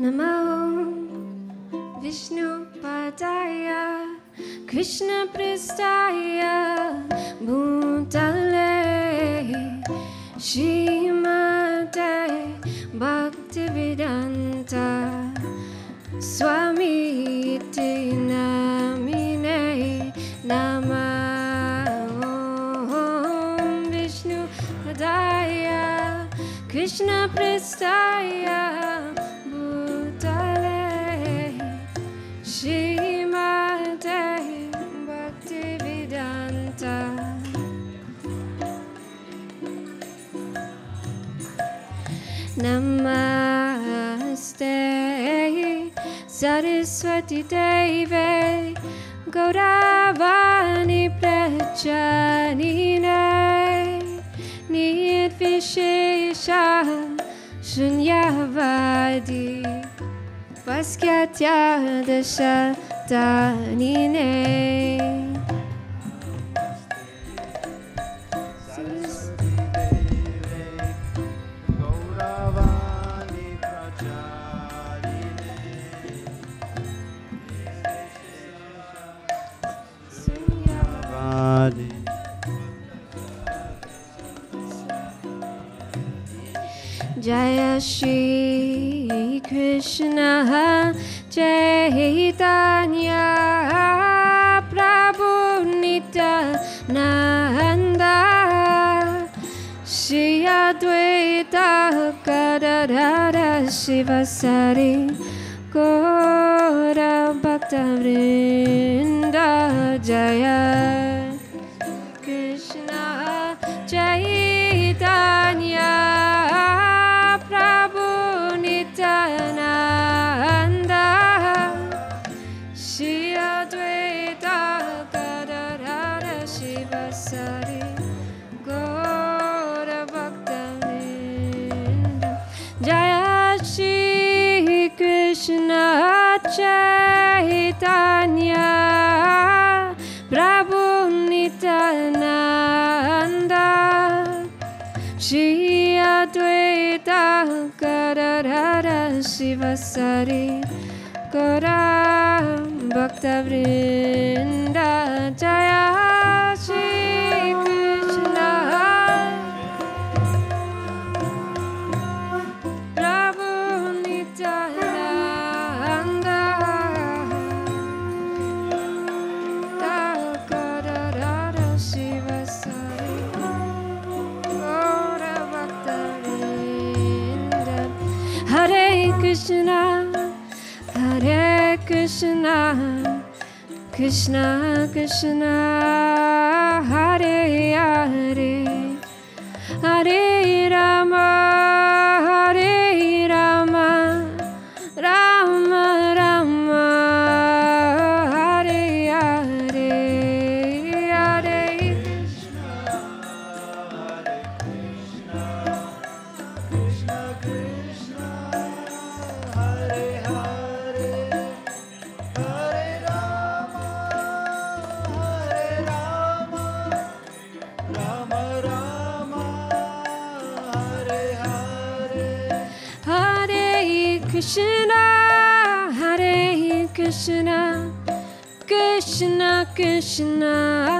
Namo Vishnu Padaya Krishna Pristaya Bhutale Shimate Bhakti Vedanta Swami Iti Namine Nama Vishnu Padaya Krishna Pristaya Namaste, Saraswati Deve, Gauravani Plechanine, Shunya Vadi, Shunyavadi, Vaskatya Dashatanine. Shri Krishna Chaitanya Prabhu Nanda Shri Advaita Shiva Shivasari Gaura Bhakta Vasari Karam Bhaktavri Krishna, Krishna Krishna, Hare Hare, Hare Rama. Krishna.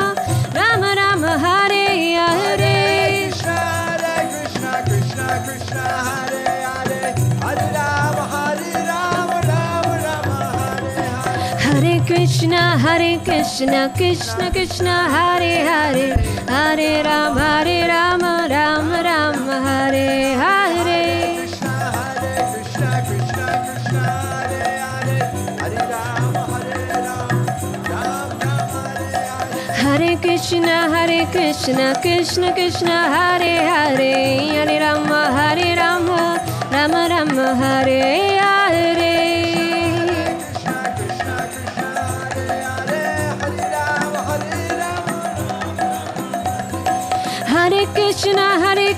Krishna, Hare Krishna, Krishna Krishna, Hare Hare, Hare Rama, Hare Rama, Rama Rama, Hare Hare. Hare Krishna Hare Krishna, Krishna, Krishna Hare Hare, Hare Rama, Hare Rama, Rama Rama, Hare.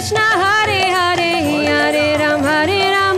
Krishna Hare Hare, Hare Ram, Hare Rama,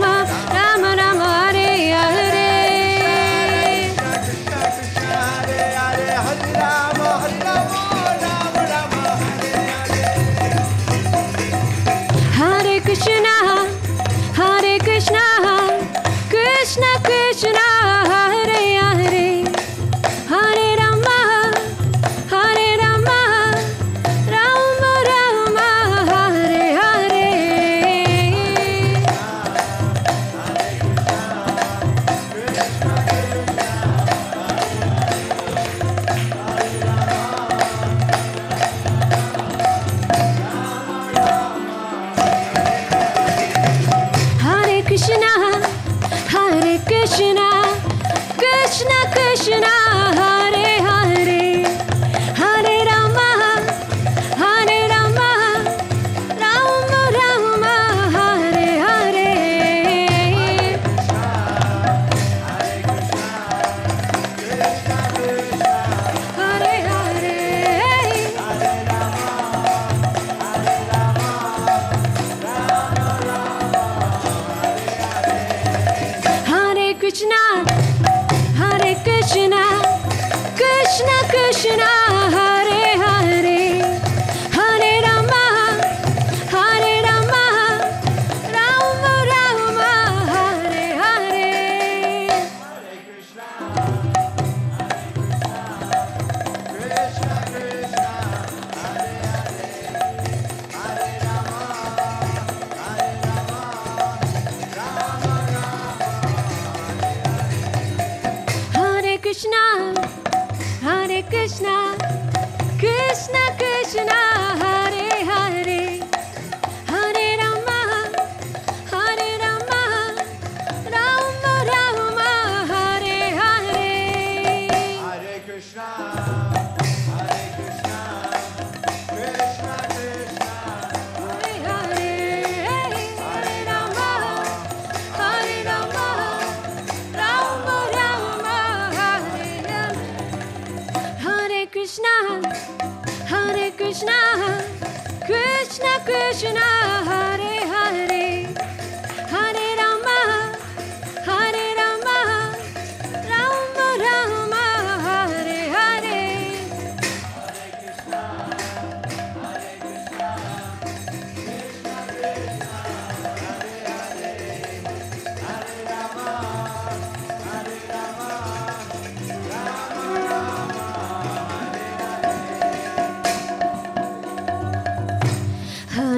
Krishna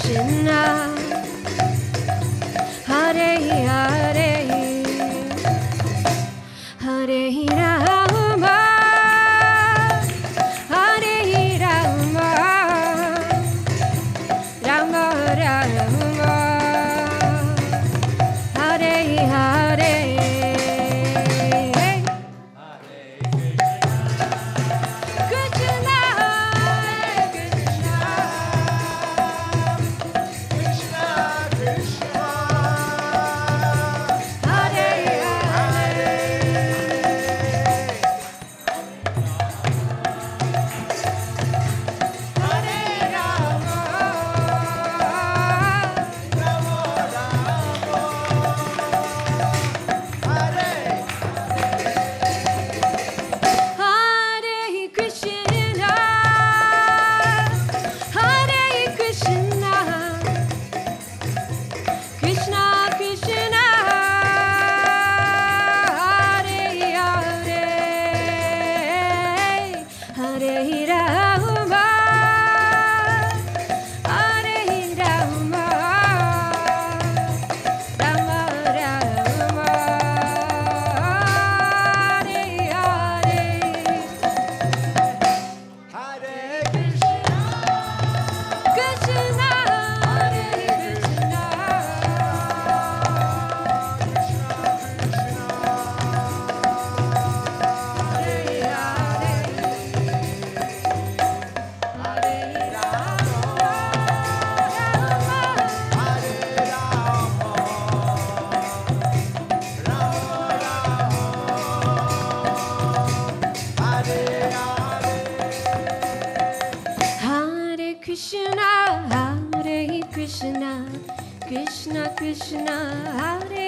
Krishna. Krishna Hare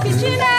Krishna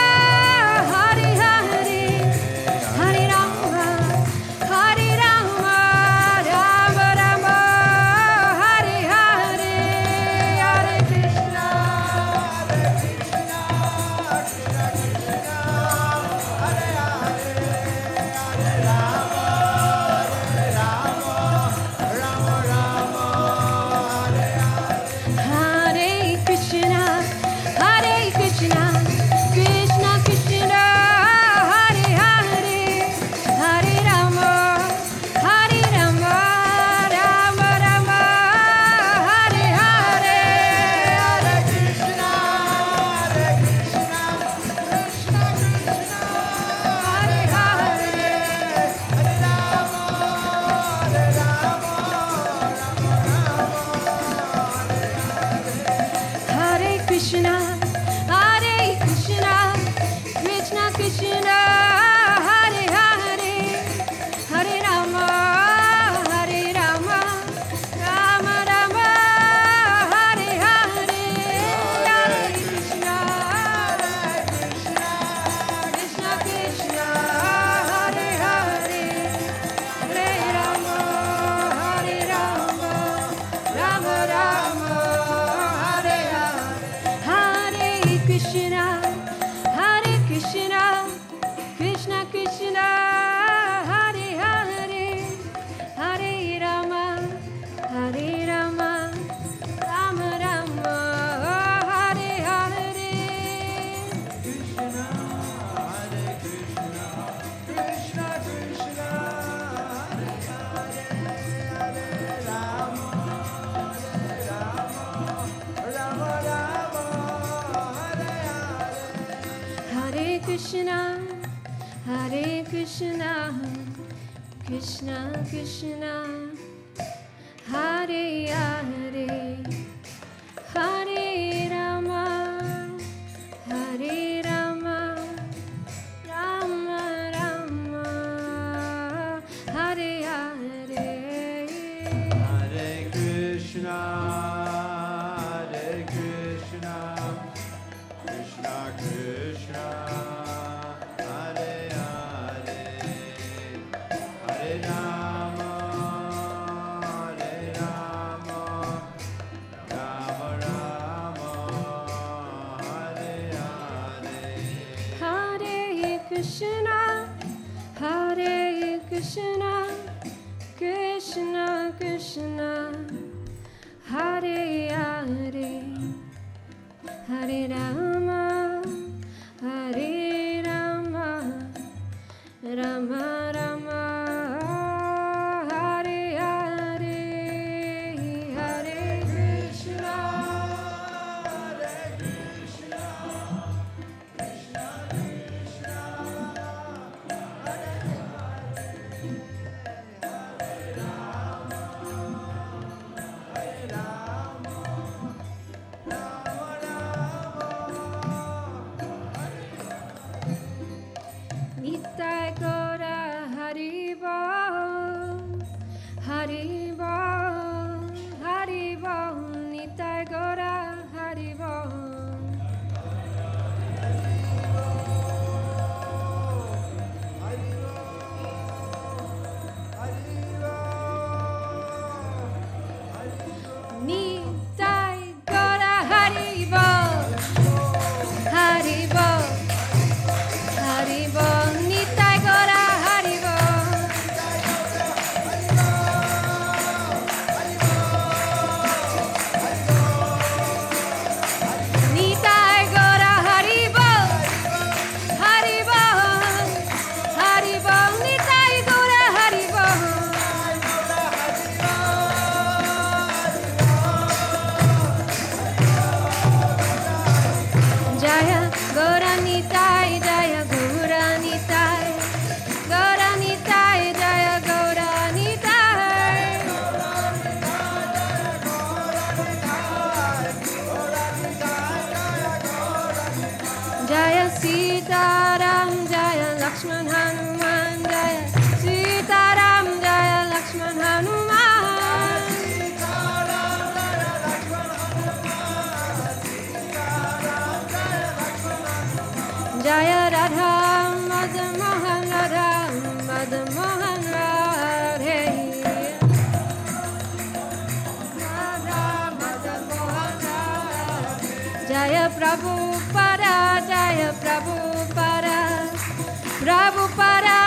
Hare Krishna, Krishna Krishna, Hare Hare, Rama प्रभु परा जय प्रभु परा प्रभु परा